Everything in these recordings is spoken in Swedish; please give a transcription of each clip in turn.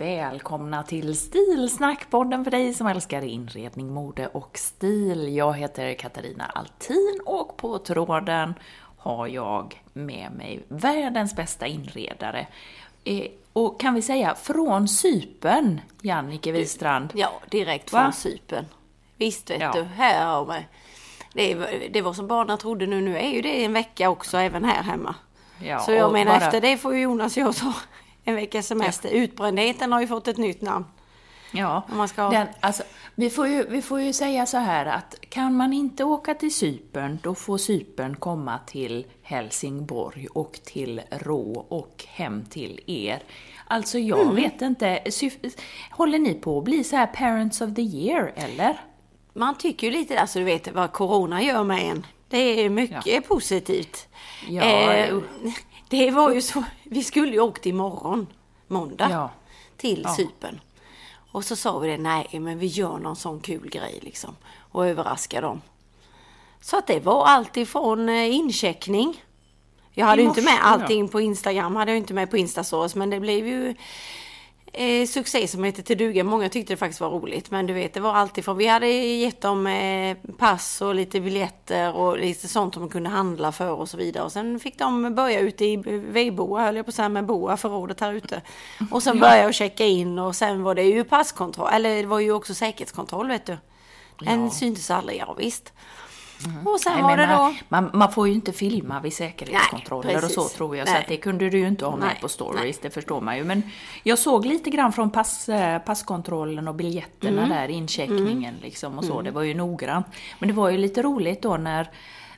Välkomna till Stilsnack, podden för dig som älskar inredning, mode och stil. Jag heter Katarina Altin och på tråden har jag med mig världens bästa inredare. Eh, och kan vi säga från Sypen, Jannike Wistrand? Ja, direkt från Sypen. Visst vet Ja. du, här har vi. Det, det var som barnen trodde nu, nu är ju det en vecka också även här hemma. Ja, Så jag menar bara- efter det får ju Jonas och jag ta en veckas semester. Utbrändheten har ju fått ett nytt namn. Ja, Om man ska den, alltså, vi, får ju, vi får ju säga så här att kan man inte åka till Cypern, då får Cypern komma till Helsingborg och till Rå och hem till er. Alltså jag Mm. vet inte, håller ni på att bli så här parents of the year, eller? Man tycker ju lite, alltså du vet vad corona gör med en. Det är mycket positivt. Ja, Eh. Det var ju så, vi skulle ju åkt imorgon, måndag, Ja. till Ja. Cypern. Och så sa vi det, nej men vi gör någon sån kul grej liksom. Och överraskar dem. Så att det var allt ifrån eh, incheckning. Jag hade ju inte med allting på Instagram, hade jag inte med på Instastories, men det blev ju eh, succé som heter till duga. Många tyckte det faktiskt var roligt. Men du vet, det var alltid från... Vi hade gett dem eh, pass och lite biljetter och lite sånt som de kunde handla för och så vidare. Och sen fick de börja ute i Veiboa, höll jag på att säga, med Boa, förrådet här ute. Och sen börja och checka in och sen var det ju passkontroll, eller det var ju också säkerhetskontroll vet du. En syntes aldrig, ja visst. Och sen Nej, var det då... man, man, man får ju inte filma vid säkerhetskontroller Nej, och så tror jag, så Nej. att det kunde du ju inte ha med på stories, det förstår man ju. Men jag såg lite grann från pass, eh, passkontrollen och biljetterna Mm. där, incheckningen liksom och så, det var ju noggrant. Men det var ju lite roligt då när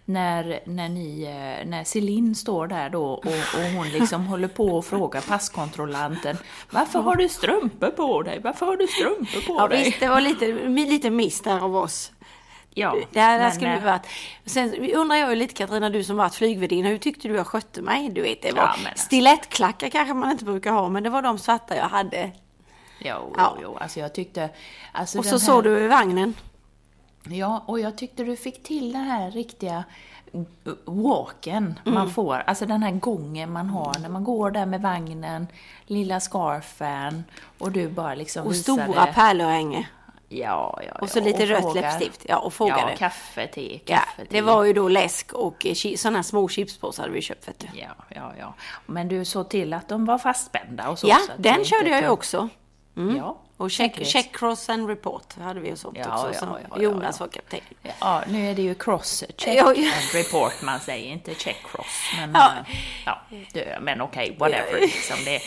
när, när, ni, eh, när Celine står där då och, och hon liksom håller på och frågar passkontrollanten Varför har du strumpor på dig? Varför har du strumpor på Ja dig? visst, det var lite, lite miss där av oss. Ja, Det här men, skulle vi eh, varit. Sen undrar jag ju lite Katarina, du som varit flygvärdinna, hur tyckte du jag skötte mig? Du vet, det var Ja, men alltså. stilettklackar kanske man inte brukar ha, men det var de svarta jag hade. Jo, Ja. jo, alltså jag tyckte... Alltså Och så här, såg du vagnen. Ja, och jag tyckte du fick till den här riktiga walken man Mm. får, alltså den här gången man har när man går där med vagnen, lilla scarfen och du bara liksom Och visade... stora pärlörhänge. Ja, ja, Och så ja, lite rött frågar- läppstift. Ja, och frågade. Ja, kaffe, te, Ja, kaffe, te. det var ju då läsk och sådana små chipspåsar hade vi köpt vet du. Ja, ja, ja. Men du såg till att de var fastspända och så. Ja, så den körde jag ju också. Ja, Och check, check, cross and report hade vi och sånt Ja, också. ja, ja, ja, Jonas var kapten. Ja, nu är det ju cross check and report man säger, inte check cross. Men, Ja. det, men okej, whatever. Liksom det,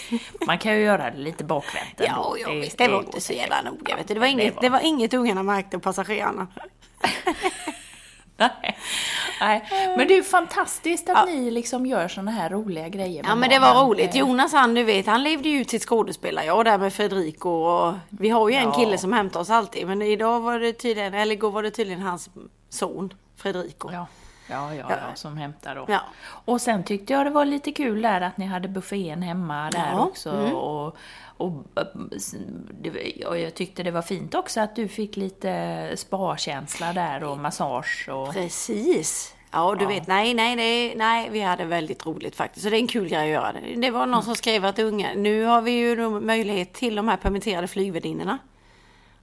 man kan ju göra det lite bakvänt ändå. Ja, ja visst. Det var inte så jävla noga. Det, var det inget, det var inget ungarna märkte passagerarna. Nej. Nej. Men det är fantastiskt att ni liksom gör såna här roliga grejer Ja men det var barnen. roligt. Eh, Jonas han du vet, han levde ju ut sitt skådespelare. Jag där med Federico och vi har ju en Ja. kille som hämtar oss alltid. Men idag var det tydligen, eller igår var det tydligen hans son Federico. Ja. Ja, ja, ja, som hämtar då. Ja. Och sen tyckte jag det var lite kul där att ni hade buffén hemma där Ja, också. Och, och, det- och jag tyckte det var fint också att du fick lite spa-känsla där och massage och... Precis. Ja, du vet, nej, nej, nej, nej, vi hade väldigt roligt faktiskt. Så det är en kul grej att göra. Det var någon som skrev att unga, nu har vi ju möjlighet till de här permitterade flygvärdinnorna.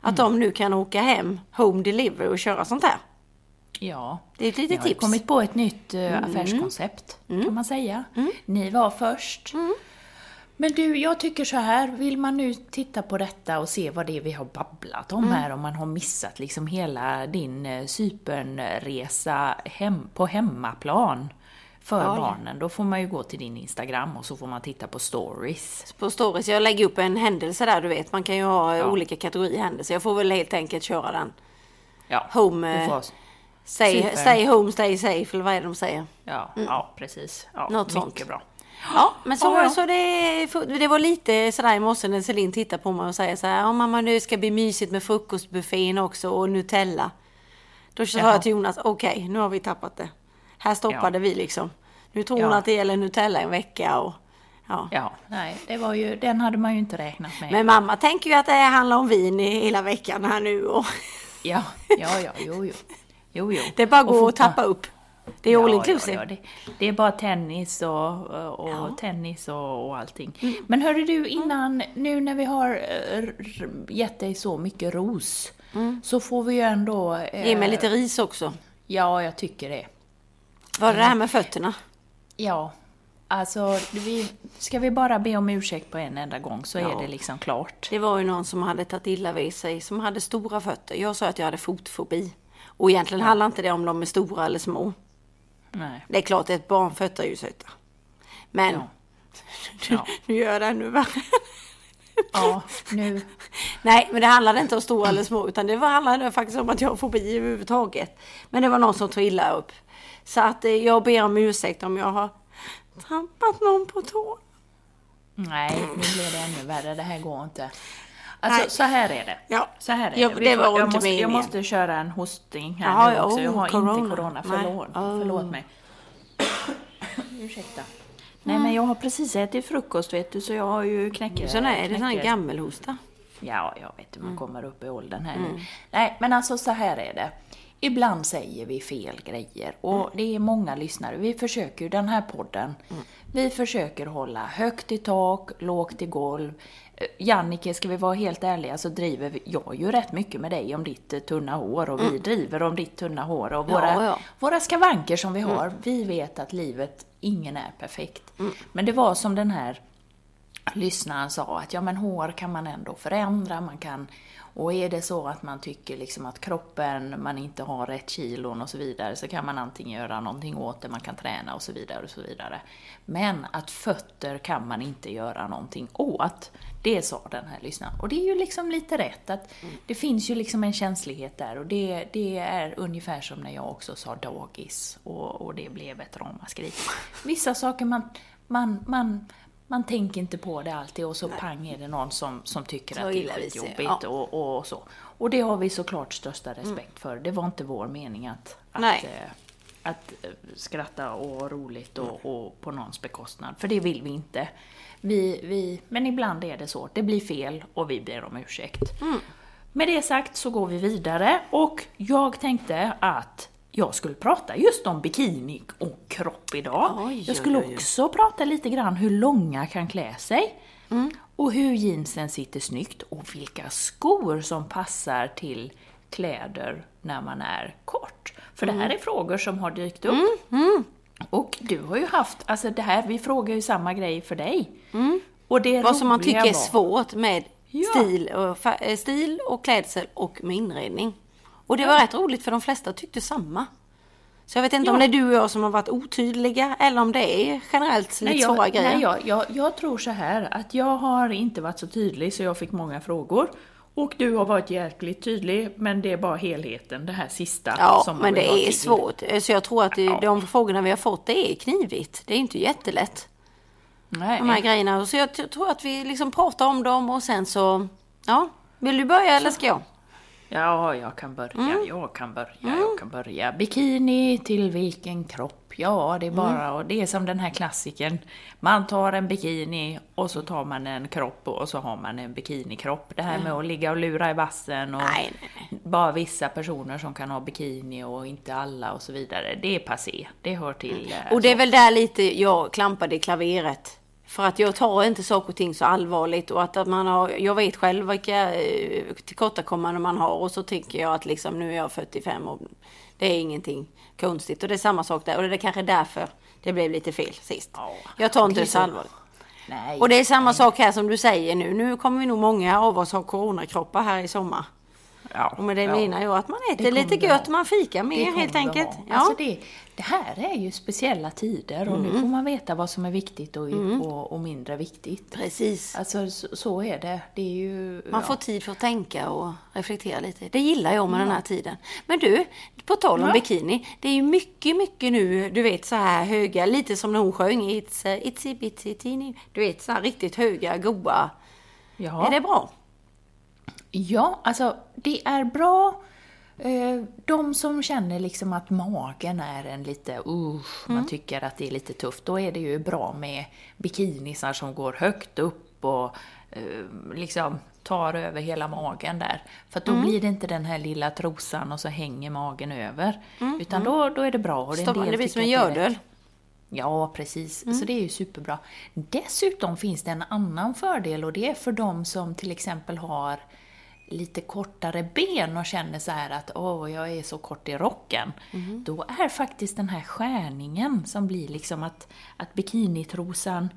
Att de nu kan åka hem, home delivery och köra sånt här. Ja. Det är ett litet Ni har tips. kommit på ett nytt eh, affärskoncept, kan man säga. Ni var först Men du, jag tycker så här, vill man nu titta på detta och se vad det är vi har babblat om här, om man har missat liksom hela din eh, Cypernresa hem, på hemmaplan för Ja. barnen, då får man ju gå till din Instagram och så får man titta på stories. På stories, jag lägger upp en händelse där du vet. Man kan ju ha Ja. olika kategorier händelser. Jag får väl helt enkelt köra den. Ja, Home, eh, Stay, Super. stay home, stay safe eller vad är det de säger? ja, ja, precis. Ja, Något mycket sånt. bra. Ja, men så, Ja, ja. så det, det var lite sådär i morse när Celine tittade på mig och säger så här, ja mamma nu ska det bli mysigt med frukostbuffén också och Nutella. Då sa jag till Jonas, okej nu har vi tappat det. Här stoppade vi liksom. Nu tror hon Ja. att det gäller Nutella en vecka och ja. Ja, nej, det var ju, den hade man ju inte räknat med. Men mamma tänker ju att det handlar om vin i hela veckan här nu och Ja, ja, ja, jo, jo. Jo, jo. det är bara att Och gå och fotboll- tappa upp. Det är all Ja, inclusive. Ja, ja, det, det är bara tennis och, och Ja. Mm. tennis och, och allting. Men hörru du, innan, nu när vi har eh, gett dig så mycket ros, så får vi ju ändå... eh, Mm. Ge mig lite ris också. Ja, jag tycker det. Var det det här med fötterna? Ja, alltså, vi, ska vi bara be om ursäkt på en enda gång så Ja. är det liksom klart. Det var ju någon som hade tagit illa vid sig, som hade stora fötter. Jag sa att jag hade fotfobi. Och egentligen handlar inte det om de är stora eller små. Nej. Det är klart ett barn fötter ju söta. Men Ja. nu, Ja. nu gör jag det ännu värre. Ja, nu... Nej, men det handlade inte om stora eller små, utan det handlade faktiskt om att jag har fobi överhuvudtaget. Men det var någon som tog illa upp. Så att eh, jag ber om ursäkt om jag har trampat någon på tån. Nej, nu blir det ännu värre. Det här går inte. Alltså, Nej. så här är det. Ja. Så här är Ja, det. Det var jag, måste, jag måste köra en hosting här Jaha, nu också. Jag oh, har corona. inte corona. Förlåt, Oh. förlåt mig. Ursäkta. Nej, men jag har precis ätit frukost vet du, så jag har ju knäcke... Så nej, är det sån här gammelhosta? Ja, jag vet hur Mm. man kommer upp i åldern här nu. Nej, men alltså så här är det. Ibland säger vi fel grejer och Mm. det är många lyssnare. Vi försöker ju, den här podden, vi försöker hålla högt i tak, lågt i golv. Eh, Jannike, ska vi vara helt ärliga så driver vi, jag ju rätt mycket med dig om ditt eh, tunna hår och vi driver om ditt tunna hår och våra, Mm. Ja, ja. våra skavanker som vi har. Vi vet att livet, ingen är perfekt. Mm. Men det var som den här lyssnaren sa att ja men hår kan man ändå förändra, man kan och är det så att man tycker liksom att kroppen, man inte har rätt kilon och så vidare så kan man antingen göra någonting åt det, man kan träna och så vidare och så vidare. Men att fötter kan man inte göra någonting åt. Det sa den här lyssnaren. Och det är ju liksom lite rätt att det finns ju liksom en känslighet där och det, det är ungefär som när jag också sa dagis och, och det blev ett ramaskri. Vissa saker man, man, man man tänker inte på det alltid och så pang är det någon som, som tycker Så att det är skitjobbigt ja. och, och så. Och det har vi såklart största respekt för. Det var inte vår mening att, att, Nej. eh, att eh, skratta och ha roligt och, och på någons bekostnad. För det vill vi inte. Vi, vi, men ibland är det så. Det blir fel och vi ber om ursäkt. Med det sagt så går vi vidare och jag tänkte att jag skulle prata just om bikini och kropp idag. Oj, jag skulle oj, oj. också prata lite grann hur långa kan klä sig. Och hur jeansen sitter snyggt och vilka skor som passar till kläder när man är kort. För det här är frågor som har dykt upp. Och du har ju haft, alltså det här, vi frågar ju samma grej för dig. Och det Vad som man tycker är svårt med Ja. stil, och, eh, stil och klädsel och med inredning. Och det var rätt roligt för de flesta tyckte samma. Så jag vet inte om Ja. det är du och jag som har varit otydliga eller om det är generellt lite Nej, svåra jag, grejer. nej jag, jag, jag tror så här att jag har inte varit så tydlig så jag fick många frågor. Och du har varit jäkligt tydlig, men det är bara helheten, det här sista Ja, som men det är till. svårt. Så jag tror att det, Ja. de frågorna vi har fått, det är knivigt. Det är inte jättelätt. Nej. De här grejerna. Så jag tror att vi liksom pratar om dem och sen så... Ja, vill du börja eller ska jag? Ja, jag kan börja, Mm. jag kan börja, jag kan börja. Bikini till vilken kropp? Ja, det är bara, Mm. och det är som den här klassiken. Man tar en bikini och så tar man en kropp och så har man en bikinikropp. Det här med att ligga och lura i vassen och Mm. Nej, nej, bara vissa personer som kan ha bikini och inte alla och så vidare. Det är passé, det hör till. eh, Och det är så. väl där lite jag klampade i klaveret. För att jag tar inte saker och ting så allvarligt och att, att man har, jag vet själv vilka eh, tillkortakommanden man har och så tänker jag att liksom nu är jag 45 och det är ingenting konstigt. Och det är samma sak där och det är kanske därför det blev lite fel sist. Ja, jag tar inte det så allvarligt. Nej, och det är samma sak här som du säger nu. Nu kommer vi nog många av oss ha coronakroppar här i sommar. Ja, Och med det ja. menar jag att man Det äter kommer lite det gött, man fikar Det mer helt det enkelt. Ja. Alltså det, det här är ju speciella tider och Mm. nu får man veta vad som är viktigt och, och, och mindre viktigt. Precis. Alltså så, så är det. Det är ju... Man ja. får tid för att tänka och reflektera lite. Det gillar jag med den här tiden. Men du, på tal om bikini. Det är ju mycket, mycket nu, du vet så här höga, lite som när hon sjöng It's a itsy bitsy teeny. Du vet så här riktigt höga, goa. Ja. Är det bra? Ja, alltså det är bra. Eh, De som känner liksom att magen är en lite, usch, Mm. man tycker att det är lite tufft, då är det ju bra med bikinisar som går högt upp och eh, liksom tar över hela magen där. För då Mm. blir det inte den här lilla trosan och så hänger magen över. Utan då, då är det bra. Och det, Stoppar, Mm, det blir som en gördel. Ja, precis. Mm. Så det är ju superbra. Dessutom finns det en annan fördel och det är för de som till exempel har lite kortare ben och känner så här att åh, jag är så kort i rocken. Mm. Då är faktiskt den här skärningen som blir liksom att, att bikinitrosan,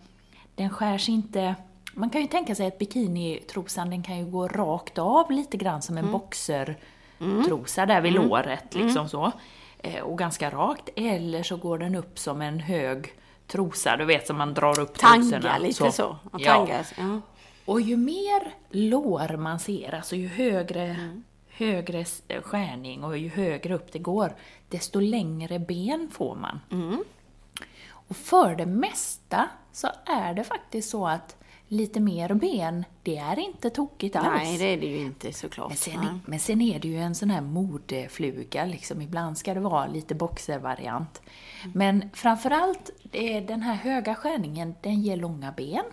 den skärs inte... Man kan ju tänka sig att bikinitrosan den kan ju gå rakt av lite grann som Mm. en boxertrosa där vid låret, liksom så. Eh, Och ganska rakt. Eller så går den upp som en hög trosa, du vet som man drar upp trosorna. Tanga lite så. Att Ja. tangas. Ja. Och ju mer lår man ser, alltså ju högre, Mm. högre s- skärning och ju högre upp det går, desto längre ben får man. Mm. Och för det mesta så är det faktiskt så att lite mer ben, det är inte tokigt alls. Nej, det är det ju inte såklart. Men sen, är, men sen är det ju en sån här modefluga, liksom. ibland ska det vara lite boxervariant. Men framförallt, är den här höga skärningen, den ger långa ben.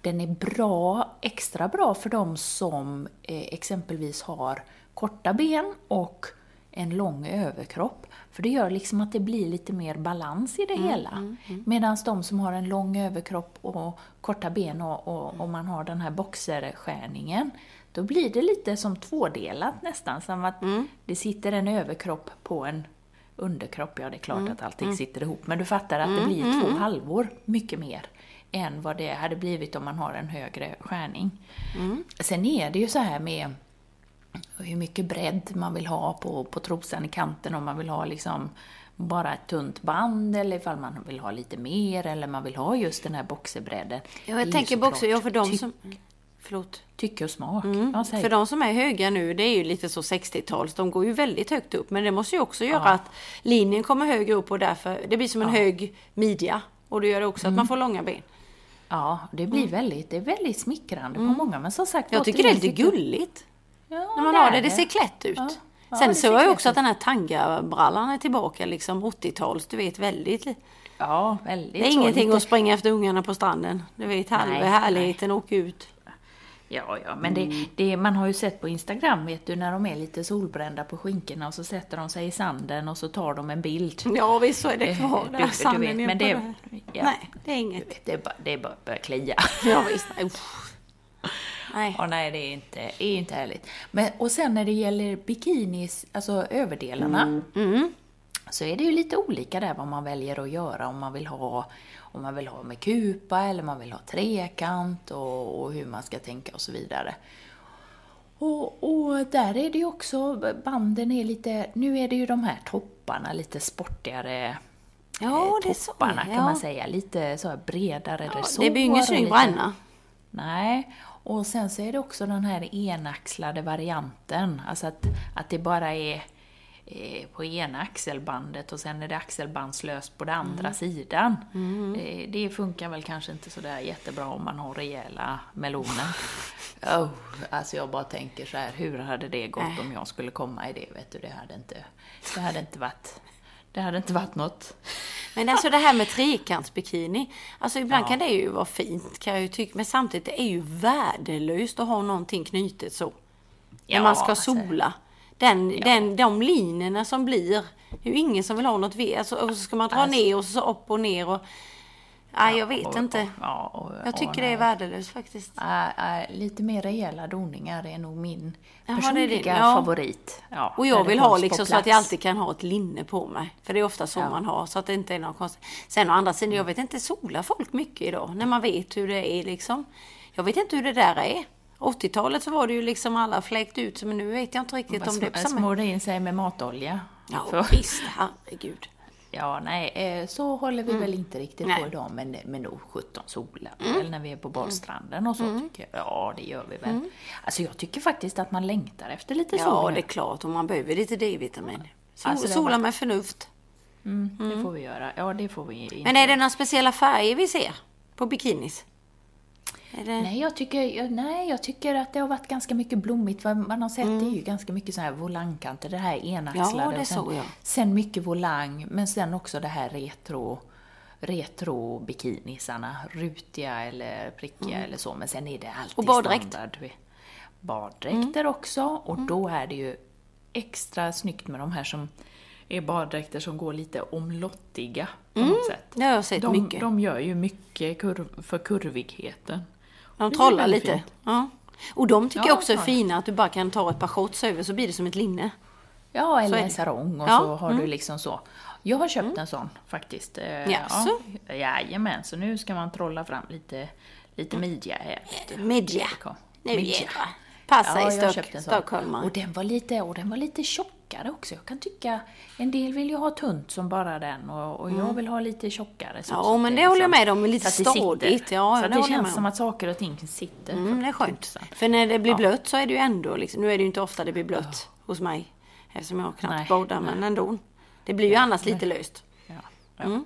Den är bra, extra bra för de som eh, exempelvis har korta ben och en lång överkropp. För det gör liksom att det blir lite mer balans i det hela. Medan de som har en lång överkropp och korta ben och, och, och man har den här boxerskärningen, då blir det lite som tvådelat nästan. Som att det sitter en överkropp på en underkropp. Ja, det är klart att allting sitter ihop. Men du fattar att det blir två halvor mycket mer än vad det hade blivit om man har en högre skärning. Sen är det ju så här med hur mycket bredd man vill ha på, på trosan i kanten, om man vill ha liksom bara ett tunt band eller ifall man vill ha lite mer eller man vill ha just den här boxerbredden. Ja, jag tänker boxer, ja för de ty- som... Förlåt. Tycke och smak. Ja, säg. För de som är höga nu, det är ju lite så 60-tals, de går ju väldigt högt upp. Men det måste ju också göra att linjen kommer högre upp och därför, det blir som en hög midja. Och det gör det också Mm. att man får långa ben. Ja, det blir väldigt, det är väldigt smickrande på många. Men som sagt, Mm. Jag tycker det är lite gulligt. Ja, När man har är det, det ser klätt ut. Ja. Ja, Sen det så ser jag också att den här tangabrallan är tillbaka, liksom 80-tals, du vet väldigt. Det Ja, väldigt är så, ingenting lite- att springa efter ungarna på stranden. Du vet, halva Nej, härligheten, åka ut. Ja, ja, men det, Mm. det, man har ju sett på Instagram, vet du, när de är lite solbrända på skinkorna och så sätter de sig i sanden och så tar de en bild. Ja visst så är det kvar Du- där, du sanden vet, är men det- där. ja. Nej, det är inget. Det är bara, det är bara börjar klia. Ja visst, nej. Nej. Ja, nej, det är inte, är inte härligt. Men, och sen när det gäller bikinis, alltså överdelarna, Mm. så är det ju lite olika där vad man väljer att göra. Om man vill ha, om man vill ha med kupa eller man vill ha trekant och, och hur man ska tänka och så vidare. Och, och där är det ju också, banden är lite, nu är det ju de här topparna, lite sportigare Ja, eh, det är så, topparna kan ja. man säga. Lite så här bredare Ja, resår. det blir ju ingen och snygg bränna. Nej, och sen så är det också den här enaxlade varianten. Alltså att, att det bara är eh, på ena axelbandet och sen är det axelbandslöst på den andra Mm. sidan. Det, det funkar väl kanske inte sådär jättebra om man har rejäla meloner. Oh, alltså jag bara tänker så här, hur hade det gått Nej. om jag skulle komma i det? Vet du, det hade inte, det hade inte varit, det hade inte varit något. Men alltså det här med trekantsbikini. Alltså ibland Ja. kan det ju vara fint kan jag ju tycka. Men samtidigt det är ju värdelöst att ha någonting knutet så. när Ja, man ska alltså. sola. Den, Ja. den, de linjerna som blir. Det är ju ingen som vill ha något ved. Alltså, och så ska man dra Alltså. ner och så upp och ner. Och, Nej, jag vet och, inte. Och, och, Jag tycker det är värdelöst faktiskt. Äh, lite mer rejäla doningar är nog min Jaha, personliga ja. favorit. Ja, Och jag vill ha liksom så att jag alltid kan ha ett linne på mig. För det är ofta så Ja. man har, så att det inte är något konstigt. Sen å andra sidan, jag vet inte, solar folk mycket idag? När man vet hur det är liksom. Jag vet inte hur det där är. 80-talet så var det ju liksom alla fläkt ut, men nu vet jag inte riktigt om det är på samma... Smörja in sig med matolja. Ja, För- visst, herregud. Ja, nej, eh, så håller vi väl inte riktigt Nej. på idag, men, men nog 17 solar vi väl när vi är på badstranden och så tycker jag. Ja, det gör vi väl. Alltså jag tycker faktiskt att man längtar efter lite sol Ja, det är klart, och man behöver lite D-vitamin. Sol, Alltså, sola med förnuft. Mm, Det får vi göra. Ja, det får vi inte. Men är det några speciella färger vi ser på bikinis? Det... Nej jag, tycker, jag, nej, jag tycker att det har varit ganska mycket blommigt. Vad man har sett det är ju ganska mycket så här volangkanter, det här enaxlade. Mm. Ja, det är och sen, mycket volang, men sen också det här retro retro bikinisarna, rutiga eller prickiga eller så, men sen är det alltid Mm. Och baddräkt. Mm. standard. Baddräkter också, och då är det ju extra snyggt med de här som är baddräkter som går lite omlottiga på något sätt. Det har jag sett De, Mm. mycket. de gör ju mycket kurv, för kurvigheten. De trollar lite. Ja. Och de tycker Ja, jag också är ja. fina, att du bara kan ta ett par shorts över så blir det som ett linne. Ja, eller en sarong och Ja, så har du liksom så. Jag har köpt en sån faktiskt. Eh, Jaså? Ja, jajamän, så nu ska man trolla fram lite, lite midja här. Midja. Nu Midja. jädrar. Passa i jag har Stock- köpt en sån. Stockholmar. Och den var lite, och den var lite tjockare också. Jag kan tycka, en del vill ju ha tunt som bara den och, och jag vill ha lite tjockare. Så, Mm. Ja, men det det håller jag liksom- med om, lite så att det sitter. stadigt. Ja, så det att det med känns om. som att saker och ting sitter. Mm, det är skönt. tusen. För när det blir blött så är det ju ändå liksom, nu är det ju inte ofta det blir blött hos mig. Eftersom jag knappt badar, men ändå. Det blir ju annars lite löst. Ja, ja. Mm.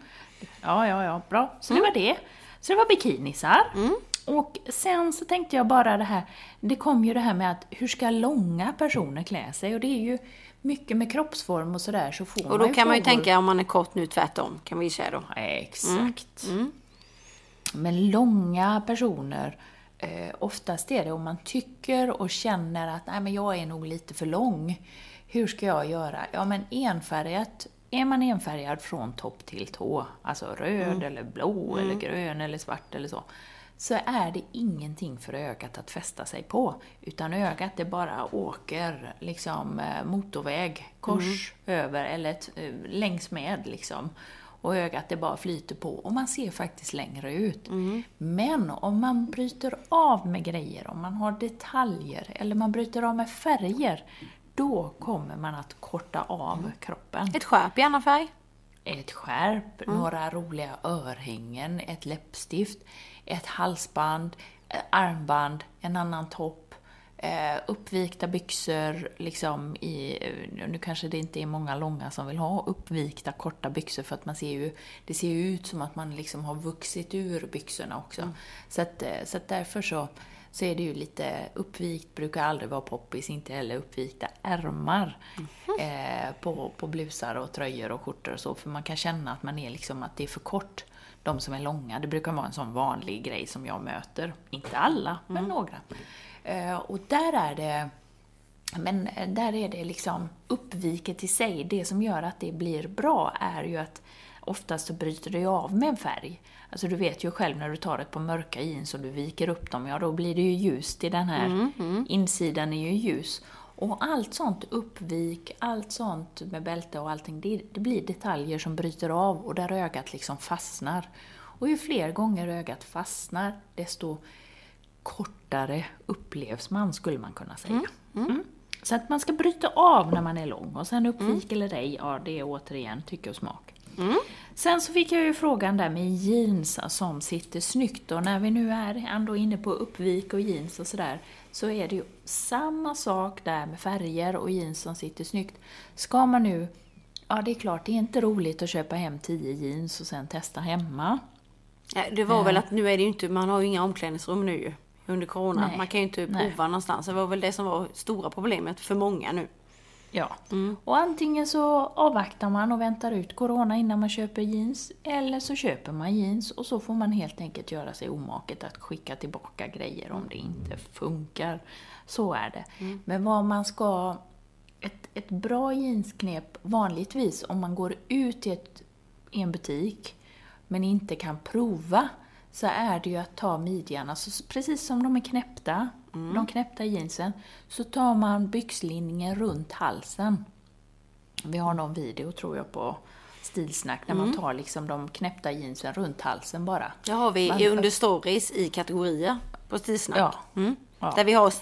ja, ja, ja, bra. Så det var det. Så det var bikinisar. Mm. Och sen så tänkte jag bara det här, det kom ju det här med att hur ska långa personer klä sig? Och det är ju mycket med kroppsform och sådär så får Och då man kan man ju tänka om man är kort nu tvärtom, kan vi säga då. Ja, Exakt. Men långa personer, eh, oftast är det om man tycker och känner att Nej, men jag är nog lite för lång. Hur ska jag göra? Ja, men enfärgat, är man enfärgad från topp till tå, alltså röd eller blå eller grön eller svart eller så, så är det ingenting för ögat att fästa sig på. Utan ögat det bara åker liksom eh, motorväg, kors över eller eh, längs med liksom. Och ögat det bara flyter på och man ser faktiskt längre ut. Men om man bryter av med grejer, om man har detaljer eller man bryter av med färger, då kommer man att korta av kroppen. Ett skärp i annan färg. Ett skärp, några roliga örhängen, ett läppstift, ett halsband, eh, armband, en annan topp, eh, uppvikta byxor, liksom i, eh, nu kanske det inte är många långa som vill ha uppvikta korta byxor för att man ser ju, det ser ju ut som att man liksom har vuxit ur byxorna också. Så, att, så att därför så, så är det ju lite uppvikt, brukar aldrig vara poppis, inte heller uppvikta ärmar eh, på, på blusar och tröjor och skjortor och så, för man kan känna att man är liksom, att det är för kort. De som är långa, det brukar vara en sån vanlig grej som jag möter. Inte alla, men några. Eh, och där är det men eh, där är det liksom uppviket i sig. Det som gör att det blir bra är ju att oftast så bryter det ju av med en färg. Alltså du vet ju själv när du tar ett par mörka jeans och du viker upp dem, ja då blir det ju ljust i den här, insidan är ju ljus. Och allt sånt uppvik, allt sånt med bälte och allting, det, det blir detaljer som bryter av och där ögat liksom fastnar. Och ju fler gånger ögat fastnar, desto kortare upplevs man, skulle man kunna säga. Mm. Så att man ska bryta av när man är lång och sen uppvik eller ej, ja det är återigen tycke och smak. Sen så fick jag ju frågan där med jeans som sitter snyggt och när vi nu är ändå inne på uppvik och jeans och sådär så är det ju samma sak där med färger och jeans som sitter snyggt. Ska man nu, ja det är klart det är inte roligt att köpa hem 10 jeans och sen testa hemma. Det var väl att nu är det ju inte, man har ju inga omklädningsrum nu ju. Under corona. Nej. Man kan ju inte Nej. prova någonstans. Det var väl det som var stora problemet för många nu. Ja. Och antingen så avvaktar man och väntar ut corona innan man köper jeans, eller så köper man jeans och så får man helt enkelt göra sig omaket att skicka tillbaka grejer om det inte funkar. Så är det. Men vad man ska... Ett, ett bra jeansknep vanligtvis om man går ut i, ett, i en butik men inte kan prova, så är det ju att ta midjan, alltså precis som de är knäppta, Mm. de knäppta jeansen, så tar man byxlinningen runt halsen. Vi har någon video, tror jag, på Stilsnack, när Mm. man tar liksom de knäppta jeansen runt halsen bara. Det har vi Man- under stories i kategorier på Stilsnack. Ja. Mm. Ja. Där vi har,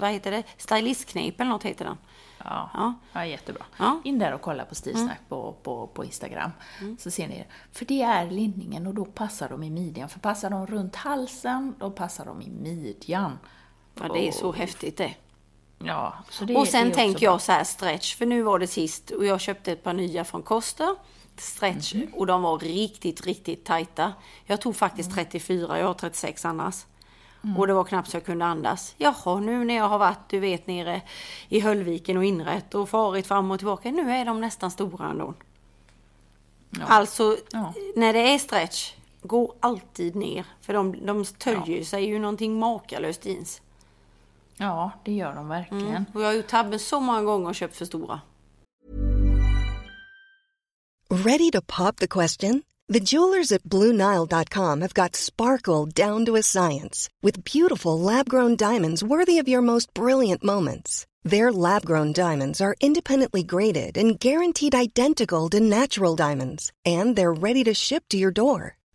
vad heter det, stylistknep eller något heter den. Ja, Ja. ja. jättebra. Ja. Mm. In där och kolla på Stilsnack på, på, på Instagram. Så ser ni det. För det är linningen och då passar de i midjan. För passar de runt halsen, då passar de i midjan. Ja, det är så Och- häftigt det. Ja, det, och sen tänker jag så här stretch, för nu var det sist och jag köpte ett par nya från Koster. Stretch Mhm. och de var riktigt, riktigt tajta. Jag tog faktiskt Mm. 34, jag har 36 annars. Och det var knappt så jag kunde andas. Jaha, nu när jag har varit, du vet, nere i Höllviken och inrätt och farit fram och tillbaka, nu är de nästan stora ändå. Alltså, Ja. när det är stretch, gå alltid ner. För de, de töljer sig ju någonting makalöst jeans. Ja, det gör de verkligen. Och jag har gjort tabben så många gånger och köpt för stora. Ready to pop the question? The jewelers at BlueNile.com have got sparkle down to a science with beautiful lab grown diamonds worthy of your most brilliant moments. Their lab grown diamonds are independently graded and guaranteed identical to natural diamonds, and they're ready to ship to your door.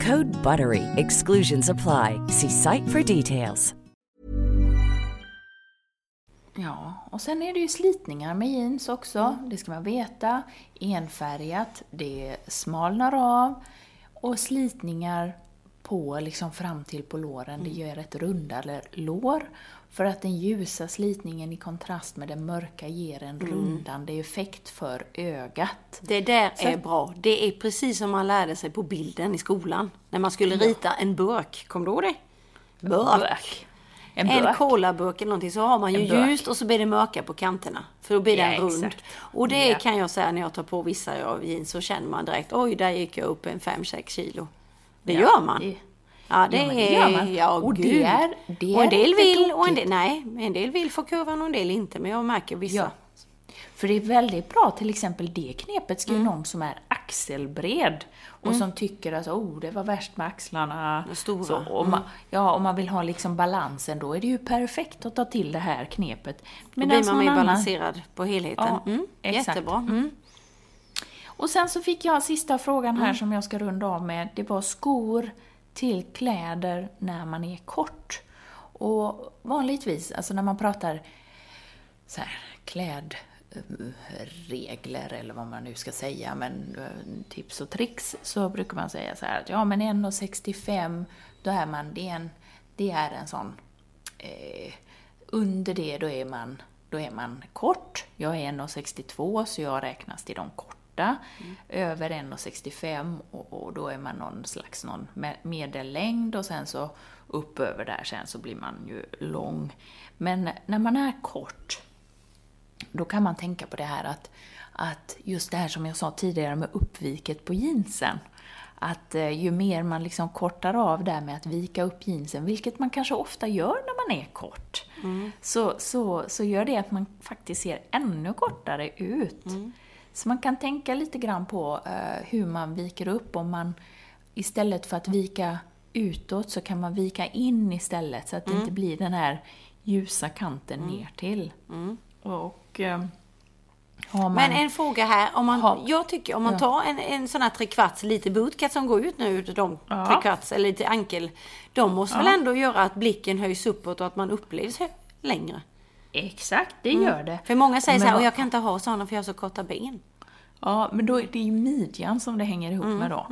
Code BUTTERY. Exclusions apply. See site for details. Ja, och sen är det ju slitningar med jeans också. Det ska man veta. Enfärgat, det smalnar av. Och slitningar på, liksom fram till på låren, det ger ett rundare lår. För att den ljusa slitningen i kontrast med den mörka ger en rundande effekt för ögat. Det där Så- är bra. Det är precis som man lärde sig på bilden i skolan. När man skulle rita en burk. Kommer du ihåg det? Burk. En En burk. colaburk eller någonting så har man ju En ljust och så blir det mörka på kanterna. För då blir den Ja, rund. exakt. Och det Ja. kan jag säga när jag tar på vissa av jeans så känner man direkt oj där gick jag upp en 5-6 kilo. Det Ja, gör man. Det- Ja det, men det gör man. ja Och det gud. är- det och en del vill och en del, nej, en del vill få kurvan och en del inte. Men jag märker vissa. Ja. För det är väldigt bra, till exempel det knepet ska ju Mm. någon som är axelbred och som tycker att oh, det var värst med axlarna. Stora. Så, om man, ja, om man vill ha liksom balansen, då är det ju perfekt att ta till det här knepet. Då Medan blir man någon mer annan- balanserad på helheten. Ja, mm, exakt. jättebra. Mm. Och sen så fick jag sista frågan här som jag ska runda av med. Det var skor till kläder när man är kort. Och vanligtvis, alltså när man pratar så här, klädregler eller vad man nu ska säga, men eh, tips och tricks, så brukar man säga så här att ja men 1,65 då är man, det är en, det är en sån, eh, under det då är man, då är man kort. Jag är 1,62 så jag räknas till de korta. Över 1,65 och, och då är man någon slags någon me- medellängd och sen så upp över där sen så blir man ju lång. Men när man är kort, då kan man tänka på det här att, att just det här som jag sa tidigare med uppviket på jeansen. Att eh, ju mer man liksom kortar av där med att vika upp jeansen, vilket man kanske ofta gör när man är kort, så, så, så gör det att man faktiskt ser ännu kortare ut. Så man kan tänka lite grann på eh, hur man viker upp om man istället för att vika utåt så kan man vika in istället så att det inte blir den här ljusa kanten ner till. Och eh, man... Men en fråga här, om man, Ha. jag tycker om man Ja. tar en, en sån här trekvarts lite bootcut som går ut nu, de Ja. trekvarts eller lite ankel, de måste väl ändå göra att blicken höjs uppåt och att man upplevs längre? Exakt, det gör det. För många säger Men så här, jag kan inte ha sådana för jag har så korta ben. Ja, men då är det ju midjan som det hänger ihop med då.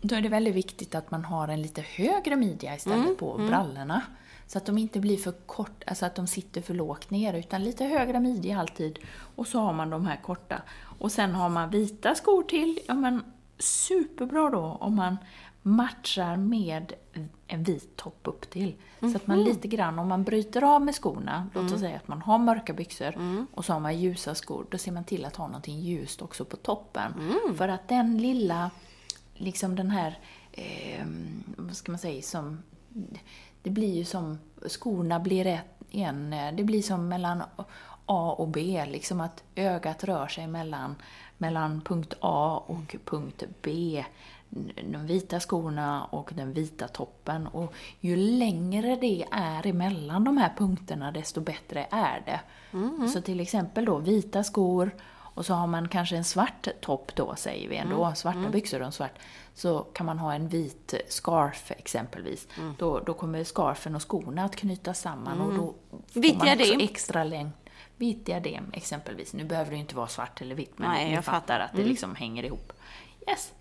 Då är det väldigt viktigt att man har en lite högre midja istället på brallorna. Så att de inte blir för kort, alltså att de sitter för lågt ner, utan lite högre midja alltid. Och så har man de här korta. Och sen har man vita skor till, ja men superbra då om man matchar med en vit topp upp till. Så att man lite grann, om man bryter av med skorna, låt oss säga att man har mörka byxor och så har man ljusa skor, då ser man till att ha någonting ljust också på toppen. För att den lilla, liksom den här, eh, vad ska man säga, som, det blir ju som, skorna blir ett, en, det blir som mellan A och B, liksom att ögat rör sig mellan, mellan punkt A och punkt B. De vita skorna och den vita toppen. Och ju längre det är emellan de här punkterna, desto bättre är det. Så till exempel då vita skor och så har man kanske en svart topp då, säger vi ändå, svarta byxor och en svart. Så kan man ha en vit scarf exempelvis. Då, då kommer scarfen och skorna att knytas samman och då får Vitt man också extra längd. Vitt diadem exempelvis. Nu behöver det inte vara svart eller vitt, men Nej, ni jag fattar fattar. att det liksom hänger ihop. Yes.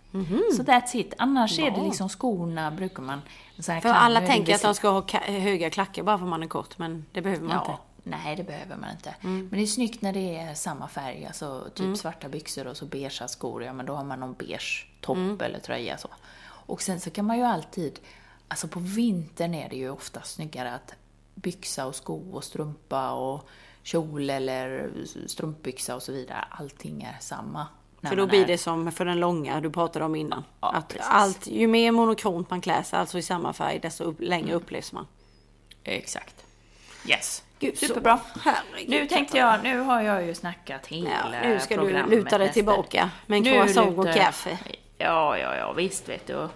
Så that's it. Annars är det liksom skorna brukar man... För kan- alla tänker att de ska ha höga klackar bara för man är kort, men det behöver man inte. Ja, nej det behöver man inte. Men det är snyggt när det är samma färg, alltså typ svarta byxor och så beigea skor. Ja, men då har man någon beige topp eller tröja så. Och sen så kan man ju alltid, alltså på vintern är det ju ofta snyggare att byxa och sko och strumpa och kjol eller strumpbyxa och så vidare. Allting är samma. För då blir är- det som för den långa du pratade om innan. Ja, att precis. allt, ju mer monokront man klär sig, alltså i samma färg, desto upp, längre upplevs man. Exakt. Yes. Gud, Superbra. Herregud, Nu tänkte jag, nu har jag ju snackat hela Ja, nu ska du programmet luta dig tillbaka med en croissant och kaffe. Ja, ja, ja, visst vet du. Och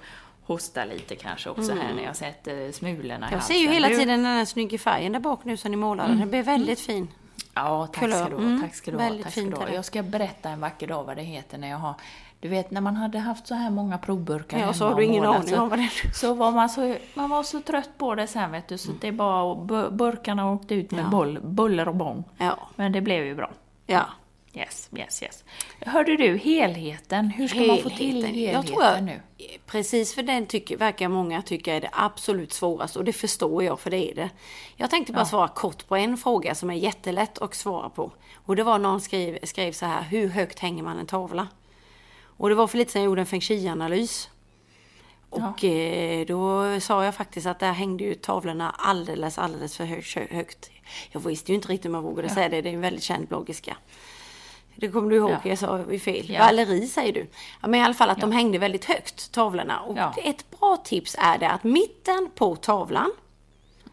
hosta lite kanske också här när jag sätter smulorna i Mm. Jag ser ju hela Nu- tiden den här snygga färgen där bak nu som ni målade. Den blir väldigt fin. Ja, tack ska du ha. Mm, Tack ska du ha. Tack ska du ha. det. Jag ska berätta en vacker dag vad det heter när jag har... Du vet, när man hade haft så här många provburkar Ja, hemma så har du ingen aning om vad det är. Så var man så, man var så trött på det sen vet du, så det är bara bu- burkarna åkte ut med Mm. Ja. boll, buller och bång. Ja. Men det blev ju bra. Ja. Yes, yes, yes. Hörde du, helheten. Hur ska man få till helheten jag tror jag, nu? Precis för den tycker, verkar många tycka är det absolut svåraste och det förstår jag för det är det. Jag tänkte bara svara kort på en fråga som är jättelätt att svara på. Och det var någon skrev, skrev så här, hur högt hänger man en tavla? Och det var för lite sedan jag gjorde en feng shui-analys. Och eh, då sa jag faktiskt att där hängde ju tavlorna alldeles, alldeles för hö- högt. Jag visste ju inte riktigt om jag vågade säga det, det är en väldigt känd bloggerska. Det kommer du ihåg, Ja. jag sa ju fel. Ja. Valerie säger du. Ja, men i alla fall att de hängde väldigt högt, tavlorna. Och Ja. ett bra tips är det att mitten på tavlan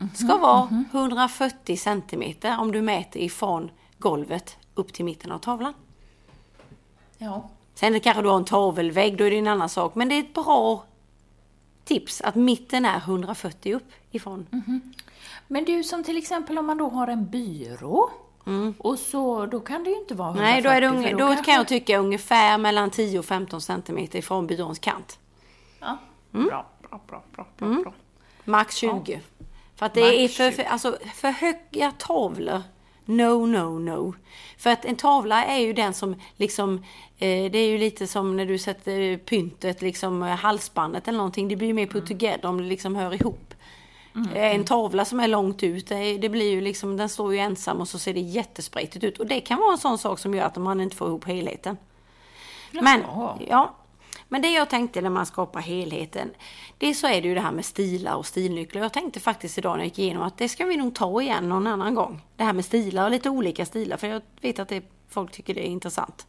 Mhm, ska vara 140 centimeter om du mäter ifrån golvet upp till mitten av tavlan. Ja. Sen kanske du har en tavelvägg, då är det en annan sak. Men det är ett bra tips att mitten är 140 upp ifrån. Mhm. Men du, som till exempel om man då har en byrå. Och så, då kan det ju inte vara 140. Mm. Nej, då, är det unge, då kanske- kan jag tycka ungefär mellan 10 och 15 centimeter ifrån byråns kant. Ja, Mm. bra, bra, bra, bra, bra, bra. Max 20. För att det Max är för, 20. för, alltså, för höga tavlor. No, no, no. För att en tavla är ju den som liksom, eh, det är ju lite som när du sätter pyntet, liksom halsbandet eller någonting. Det blir ju mer put together om det liksom hör ihop. Eh, En tavla som är långt ut, det, det blir ju liksom, den står ju ensam och så ser det jättespretigt ut. Och det kan vara en sån sak som gör att man inte får ihop helheten. Men, ja, men det jag tänkte när man skapar helheten, det så är det ju det här med stilar och stilnycklar. Jag tänkte faktiskt idag när jag gick igenom att det ska vi nog ta igen någon annan gång. Det här med stilar och lite olika stilar, för jag vet att det, folk tycker det är intressant.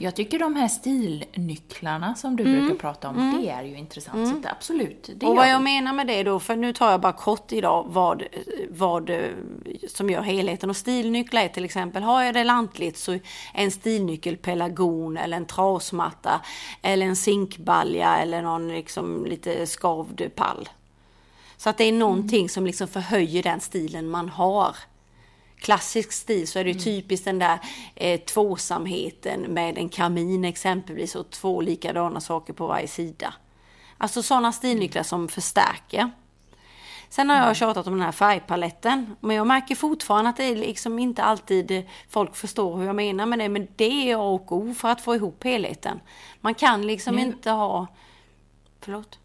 Jag tycker de här stilnycklarna som du brukar prata om, det är ju intressant. Så det, absolut, det och vad jag menar med det då, för nu tar jag bara kort idag vad, vad som gör helheten. Och stilnycklar är till exempel, har jag det lantligt så är en stilnyckel pelargon eller en trasmatta eller en zinkbalja eller någon liksom lite skavd pall. Så att det är någonting som liksom förhöjer den stilen man har. Klassisk stil så är det ju typiskt den där eh, tvåsamheten med en kamin exempelvis och två likadana saker på varje sida. Alltså sådana stilnycklar som förstärker. Sen har jag tjatat om den här färgpaletten, men jag märker fortfarande att det är liksom inte alltid folk förstår hur jag menar med det, men det är A och O för att få ihop helheten. Man kan liksom Nu- inte ha... Förlåt?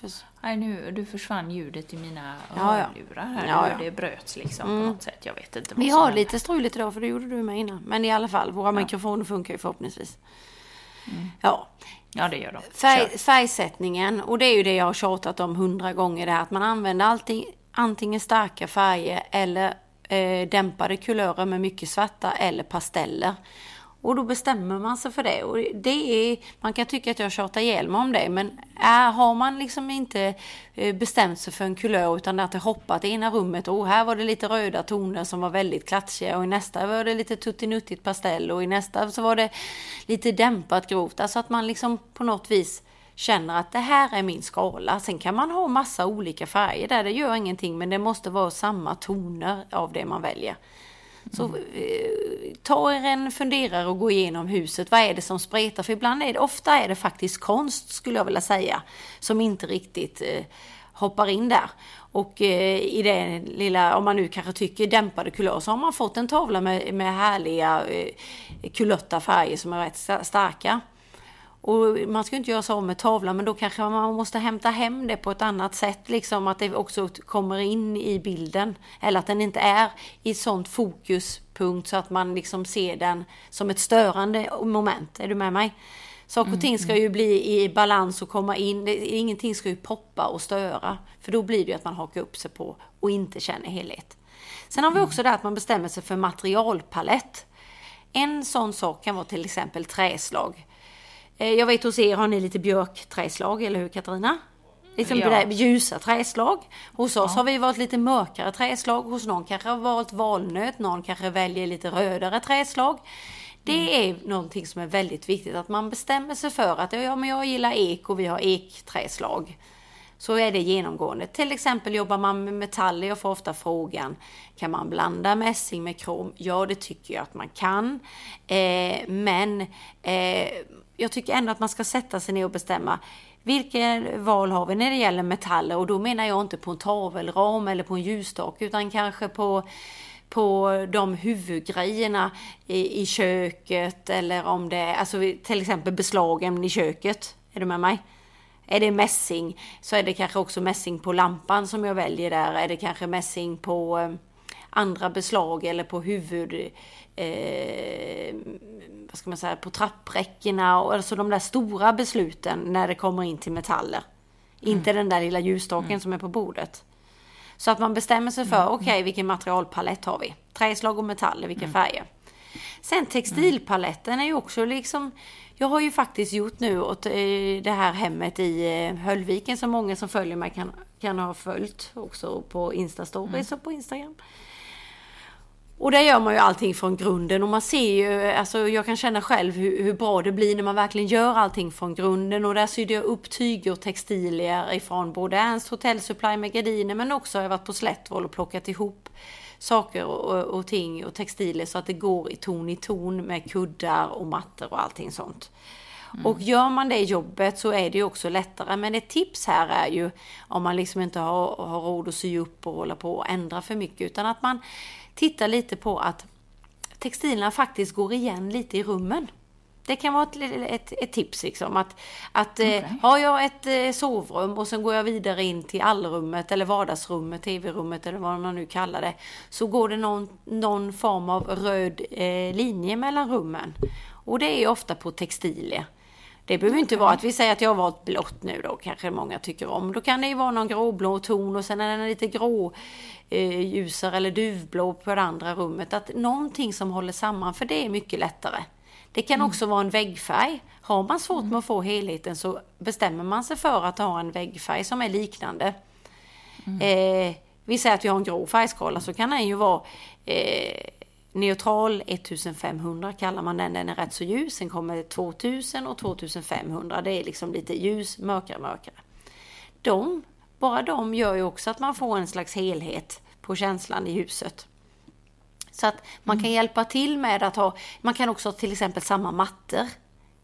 För... Nej, nu du försvann ljudet i mina Ja, ja. hörlurar här. Ja, ja. Mm. Det bröts liksom på något sätt. Jag vet inte Vi har lite struligt idag, för det gjorde du med innan. Men i alla fall, våra mikrofoner funkar ju förhoppningsvis. Ja, Ja, det gör de. Färg, färgsättningen, och det är ju det jag har tjatat om hundra gånger, det här att man använder allting, antingen starka färger eller eh, dämpade kulörer med mycket svarta eller pasteller. Och då bestämmer man sig för det. Och det är, man kan tycka att jag tjatar ihjäl mig om det, men är, har man liksom inte eh, bestämt sig för en kulör utan att det hoppat i ena rummet och här var det lite röda toner som var väldigt klatschiga och i nästa var det lite tuttinuttigt pastell och i nästa så var det lite dämpat grovt. Alltså att man liksom på något vis känner att det här är min skala. Sen kan man ha massa olika färger där, det gör ingenting, men det måste vara samma toner av det man väljer. Så eh, ta er en funderare och gå igenom huset. Vad är det som spretar? För ibland är det, ofta är det faktiskt konst skulle jag vilja säga, som inte riktigt eh, hoppar in där. Och eh, i det lilla, om man nu kanske tycker dämpade kulör, så har man fått en tavla med, med härliga eh, kulötta färger som är rätt starka. Och man ska inte göra så med tavlan, men då kanske man måste hämta hem det på ett annat sätt, liksom att det också kommer in i bilden. Eller att den inte är i sånt fokuspunkt så att man liksom ser den som ett störande moment. Är du med mig? Saker och ting ska ju bli i balans och komma in. Ingenting ska ju poppa och störa. För då blir det ju att man hakar upp sig på och inte känner helhet. Sen har vi också det att man bestämmer sig för materialpalett. En sån sak kan vara till exempel träslag. Eh, Jag vet hos er har ni lite björkträslag, eller hur Katarina? Liksom Ja. det där ljusa träslag. Hos oss har vi valt lite mörkare träslag. Hos någon kanske har valt valnöt, någon kanske väljer lite rödare träslag. Det är någonting som är väldigt viktigt, att man bestämmer sig för att ja, men jag gillar ek och vi har ekträslag. Så är det genomgående. Till exempel jobbar man med metaller. Jag får ofta frågan, kan man blanda mässing med krom? Ja, det tycker jag att man kan. Eh, men eh, jag tycker ändå att man ska sätta sig ner och bestämma vilket val har vi när det gäller metaller? Och då menar jag inte på en tavelram eller på en ljusstake, utan kanske på på de huvudgrejerna i, i köket eller om det är, alltså till exempel beslagen i köket. Är du med mig? Är det mässing så är det kanske också mässing på lampan som jag väljer där. Är det kanske mässing på eh, andra beslag eller på huvud... Eh, vad ska man säga? På trappräckena och alltså de där stora besluten när det kommer in till metaller. Inte den där lilla ljusstaken som är på bordet. Så att man bestämmer sig för, okej vilken materialpalett har vi? Träslag och metaller, vilka färger? Sen textilpaletten är ju också liksom, jag har ju faktiskt gjort nu åt eh, det här hemmet i eh, Höllviken som många som följer mig kan, kan ha följt också på Insta-stories och på Instagram. Och där gör man ju allting från grunden och man ser ju, alltså jag kan känna själv hur, hur bra det blir när man verkligen gör allting från grunden och där sydde jag upp tyger och textilier ifrån både Ernst Hotel Supply med gardiner men också har jag varit på Slättvoll och plockat ihop saker och, och ting och textilier så att det går i ton i ton med kuddar och mattor och allting sånt. Och gör man det jobbet så är det ju också lättare. Men ett tips här är ju om man liksom inte har, har råd att sy upp och hålla på och ändra för mycket utan att man tittar lite på att textilerna faktiskt går igen lite i rummen. Det kan vara ett, ett, ett tips liksom. Att, att eh, har jag ett eh, sovrum och sen går jag vidare in till allrummet eller vardagsrummet, tv-rummet eller vad man nu kallar det. Så går det någon, någon form av röd eh, linje mellan rummen. Och det är ofta på textilier. Det behöver inte vara att vi säger att jag har valt blått nu då, kanske många tycker om. Då kan det ju vara någon gråblå ton och sen är den lite grå eh, ljusare eller duvblå på det andra rummet. Att någonting som håller samman, för det är mycket lättare. Det kan också vara en väggfärg. Har man svårt med att få helheten så bestämmer man sig för att ha en väggfärg som är liknande. Eh, vi säger att vi har en grå färgskala så kan den ju vara eh, neutral 1500 kallar man den. Den är rätt så ljus. Sen kommer 2000 och 2500. Det är liksom lite ljus, mörkare, mörkare. De, bara de gör ju också att man får en slags helhet på känslan i huset. Så att man kan hjälpa till med att ha, man kan också ha till exempel samma mattor.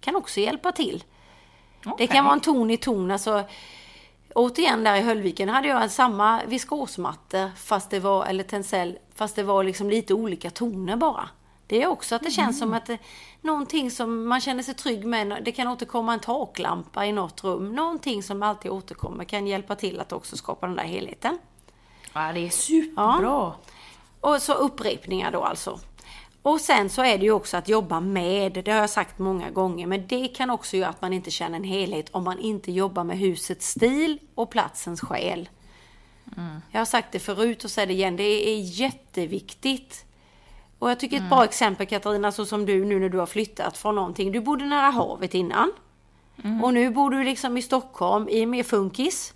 Kan också hjälpa till. Det Okej. kan vara en ton i ton, alltså Återigen där i Höllviken hade jag samma viskosmatta fast det var, eller tencel, fast det var liksom lite olika toner bara. Det är också att det känns som att det, någonting som man känner sig trygg med, det kan återkomma en taklampa i något rum. Någonting som alltid återkommer kan hjälpa till att också skapa den där helheten. Ja, det är superbra. Och så upprepningar då alltså. Och sen så är det ju också att jobba med, det har jag sagt många gånger, men det kan också göra att man inte känner en helhet om man inte jobbar med husets stil och platsens själ. Jag har sagt det förut och säger det igen, det är jätteviktigt. Och jag tycker ett bra exempel Katarina, så som du nu när du har flyttat från någonting. Du bodde nära havet innan. Och nu bor du liksom i Stockholm i mer funkis.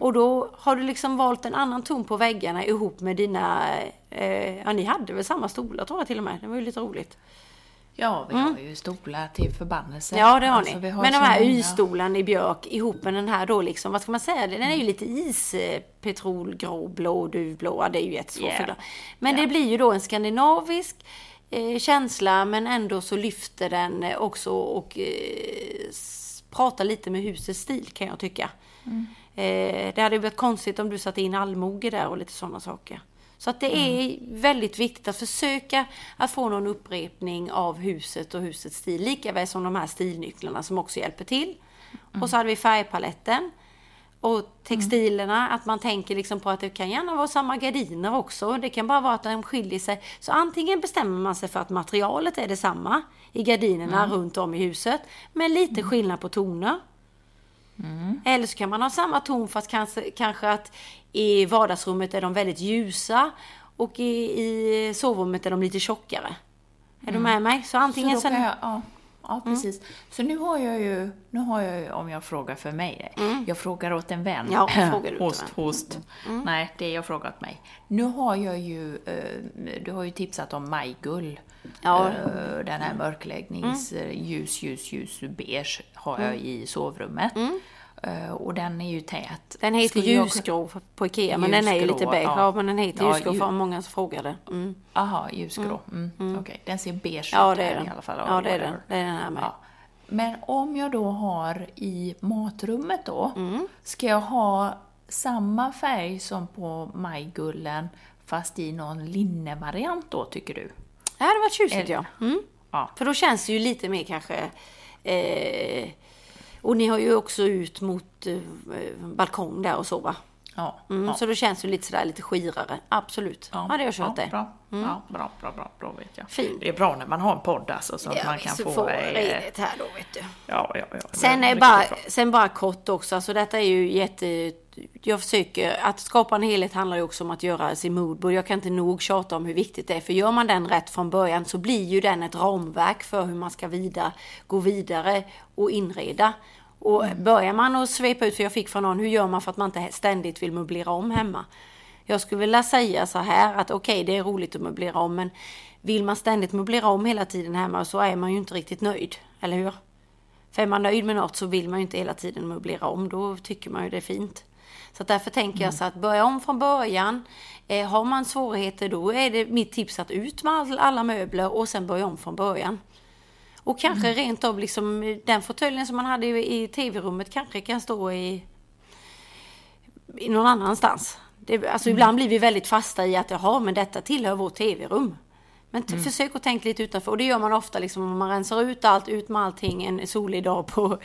Och då har du liksom valt en annan ton på väggarna ihop med dina... Eh, ja, ni hade väl samma stolar tror jag till och med. Det var ju lite roligt. Ja, vi har ju stolar till förbannelse. Ja, det har Alltså, ni. har Men de här många. Y-stolen i björk ihop med den här då liksom, vad ska man säga? Den är ju lite is, eh, blå, duvblå. Det är ju jättesvårt Yeah. förklara. Men det blir ju då en skandinavisk eh, känsla, men ändå så lyfter den också och eh, pratar lite med husets stil kan jag tycka. Eh, det hade ju varit konstigt om du satte in allmoge där och lite sådana saker. Så att det är väldigt viktigt att försöka att få någon upprepning av huset och husets stil. Lika väl som de här stilnycklarna som också hjälper till. Och så hade vi färgpaletten. Och textilerna, att man tänker liksom på att det kan gärna vara samma gardiner också. Det kan bara vara att de skiljer sig. Så antingen bestämmer man sig för att materialet är detsamma i gardinerna runt om i huset. Men lite skillnad på toner. Eller så kan man ha samma ton fast kanske, kanske att i vardagsrummet är de väldigt ljusa och i, i sovrummet är de lite tjockare. Är du med mig? Så antingen så... jag, ja, ja, precis. Så nu har jag ju, nu har jag ju, om jag frågar för mig, jag frågar åt en vän. Ja, frågar host, vän. host. Nej, det är jag frågat mig. Nu har jag ju, eh, du har ju tipsat om majgull. Ja. Eh, Den här mörkläggnings, eh, ljus, ljus, ljus, beige har jag i sovrummet. Eh, Och den är ju tät. Den heter ljusgrå på Ikea, men den är ju Ljusgrå, lite beige. ja. Ja, men den heter Ja, ljusgrå ju- för många som frågade. Mm. Aha, ljusgrå. Mm. Okej, den ser beige Ja, ut det här är den. i alla fall. Ja, det är den. Det är den här med. Ja. Men om jag då har i matrummet då, Mm. ska jag ha samma färg som på majgullen fast i någon linnevariant då, tycker du? Det hade varit tjusigt Eller- ja. Mm. Ja. För då känns det ju lite mer kanske... Eh, och ni har ju också ut mot eh, balkong där och så va? Ja. Mm, ja. Så då känns det lite sådär lite skirare. Absolut. Ja, det har jag kört ja, det. Bra. Ja, bra, bra, bra, bra vet jag. Fint. Det är bra när man har en podd alltså, så att Ja, man kan få... får eh, redigt här då vet du. ja, ja, ja. Sen, är bara, bra. sen bara kort också, alltså detta är ju jätte... Jag försöker, att skapa en helhet handlar ju också om att göra sin moodboard. Jag kan inte nog tjata om hur viktigt det är, för gör man den rätt från början så blir ju den ett ramverk för hur man ska vida, gå vidare och inreda. Och börjar man att svepa ut, för jag fick från någon, hur gör man för att man inte ständigt vill möblera om hemma? Jag skulle vilja säga så här att okej, det är roligt att möblera om, men vill man ständigt möblera om hela tiden hemma så är man ju inte riktigt nöjd, eller hur? För är man nöjd med något så vill man ju inte hela tiden möblera om. Då tycker man ju det är fint. Så därför tänker jag så att börja om från början. Eh, har man svårigheter då är det mitt tips att ut med all, alla möbler och sen börja om från början. Och kanske rent av liksom eh, den fåtöljen som man hade i, tv-rummet kanske kan stå i, i någon annanstans. Det, alltså ibland blir vi väldigt fasta i att jaha, men detta tillhör vårt tv-rum. Men t- försök att tänka lite utanför. Och det gör man ofta liksom om man rensar ut allt, ut med allting en solig dag på,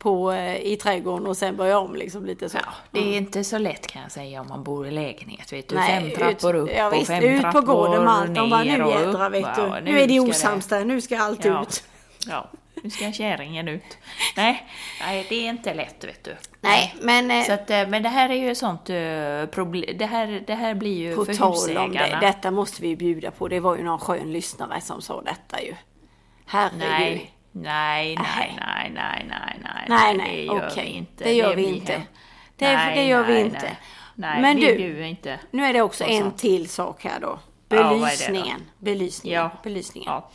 på, eh, i trädgården och sen börjar om liksom lite så. Ja, det är inte så lätt kan jag säga om man bor i lägenhet. Vet du. Nej, fem trappor ut, upp ja, och visst, fem ut trappor på gården med allt. De bara, nu och jädrar vet du. Ja, nu, är det osams där, nu ska allt ja, ut. Ja, nu ska kärringen ut. Nej, nej, det är inte lätt vet du. Nej, men eh, Så att, eh, men det här är ju ett sånt problem. Det här, det här blir ju på för tal om det, detta måste vi bjuda på. Det var ju någon skön lyssnare som sa detta ju. Herregud. Nej, nej, nej, Nej. nej, nej, nej, nej, Nej, det gör okej. vi inte. Det gör vi inte. hem- Det- Nej, det gör vi inte. Nej, Men vi du, inte. Nu är det också en till sak här då. Ja? Belysningen. Belysningen. Ja. Belysningen. Ja,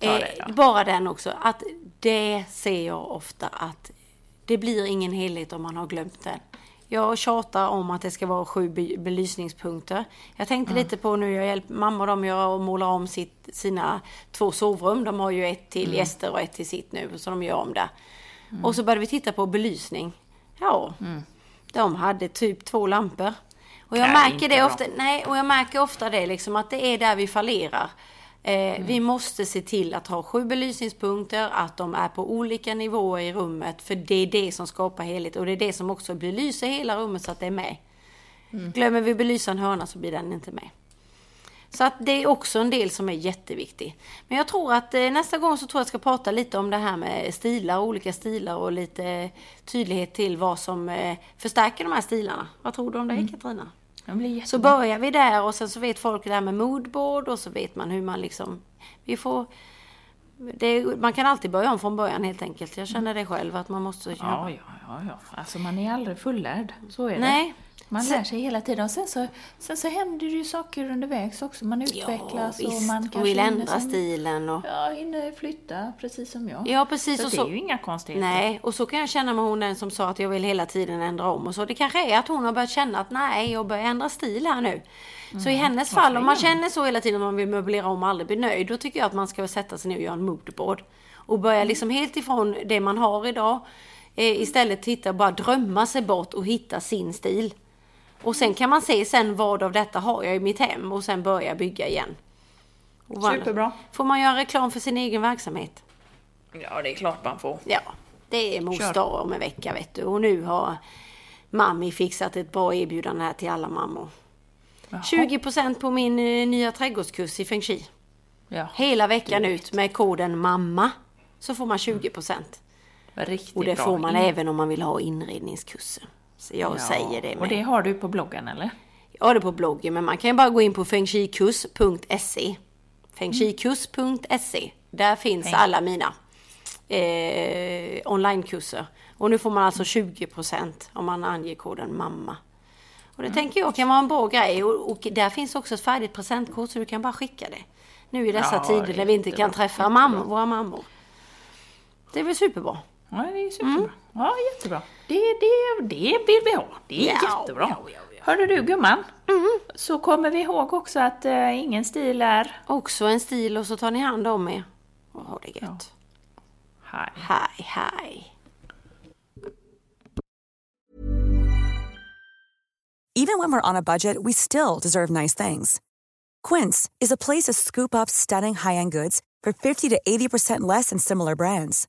ta det Eh, bara den också. Att det ser jag ofta att det blir ingen helhet om man har glömt den. Jag tjatar om att det ska vara sju be- belysningspunkter. Jag tänkte lite på nu, jag hjälper mamma och dem gör och målar om sitt, sina två sovrum. De har ju ett till gäster och ett till sitt nu, så de gör om det. Och så började vi titta på belysning. Ja, de hade typ två lampor. Och jag Nej, märker det bra. ofta, nej, och jag märker ofta det liksom att det är där vi fallerar. Eh, Vi måste se till att ha sju belysningspunkter, att de är på olika nivåer i rummet, för det är det som skapar helhet och det är det som också belyser hela rummet så att det är med. Glömmer vi belysa en hörna så blir den inte med. Så att det är också en del som är jätteviktig. Men jag tror att eh, nästa gång så tror jag jag ska prata lite om det här med stilar, olika stilar och lite tydlighet till vad som eh, förstärker de här stilarna. Vad tror du om det Katarina? Så börjar vi där och sen så vet folk det här med moodboard och så vet man hur man liksom... Vi får... Det, är- man kan alltid börja om från början helt enkelt. Jag känner det själv att man måste... Ja, ja, ja, ja. Alltså man är aldrig fullärd. Så är Nej. det. Man lär sig hela tiden. Och sen så, sen så händer det ju saker undervägs också. Man utvecklas och man kanske och vill ändra sen- stilen och... Ja, hinner flytta precis som jag. Ja, precis. Så och det så, är ju inga konstigheter. Nej, och så kan jag känna med hon den som sa att jag vill hela tiden ändra om och så. Det kanske är att hon har börjat känna att nej, jag börjar ändra stil här nu. Så i hennes fall, om man känner så hela tiden, om man vill möblera om och aldrig bli nöjd, då tycker jag att man ska sätta sig ner och göra en moodboard. Och börja liksom helt ifrån det man har idag, eh, istället titta och bara drömma sig bort och hitta sin stil. Och sen kan man se sen vad av detta har jag i mitt hem och sen börja bygga igen. Och Superbra. Får man göra reklam för sin egen verksamhet? Ja, det är klart man får. Ja, det är mors dag om en vecka vet du. Och nu har Mami fixat ett bra erbjudande här till alla mammor. Jaha. 20% på min eh, nya trädgårdskurs i Feng Shui. Ja, Hela veckan ut med koden MAMMA. Så får man 20%. riktigt Och det bra. får man In- även om man vill ha inredningskursen. Så jag Ja, säger det med. Och det har du på bloggen eller? Jag har det på bloggen men man kan ju bara gå in på fengshikus.se. Fengshikus.se. Där finns Feng- alla mina eh, onlinekurser. Och nu får man alltså 20% om man anger koden MAMMA. Och det tänker jag kan vara en bra grej. Och, och där finns också ett färdigt presentkort så du kan bara skicka det. Nu i dessa Ja, tider när vi inte kan träffa mam- våra mammor. Det är väl superbra. Ja, det är superbra. Ja, jättebra. Det, det, det vill vi ha. Det är Ja, jättebra. ja, ja, ja. Hörru du gumman, så kommer vi ihåg också att eh, ingen stil är... Också en stil och så tar ni hand om er. Och ha det gött. Hej. Hej, hej. Even when we're on a budget, we still deserve nice things. Quince is a place to scoop up stunning high-end goods for 50 to 80% less than similar brands.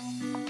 Música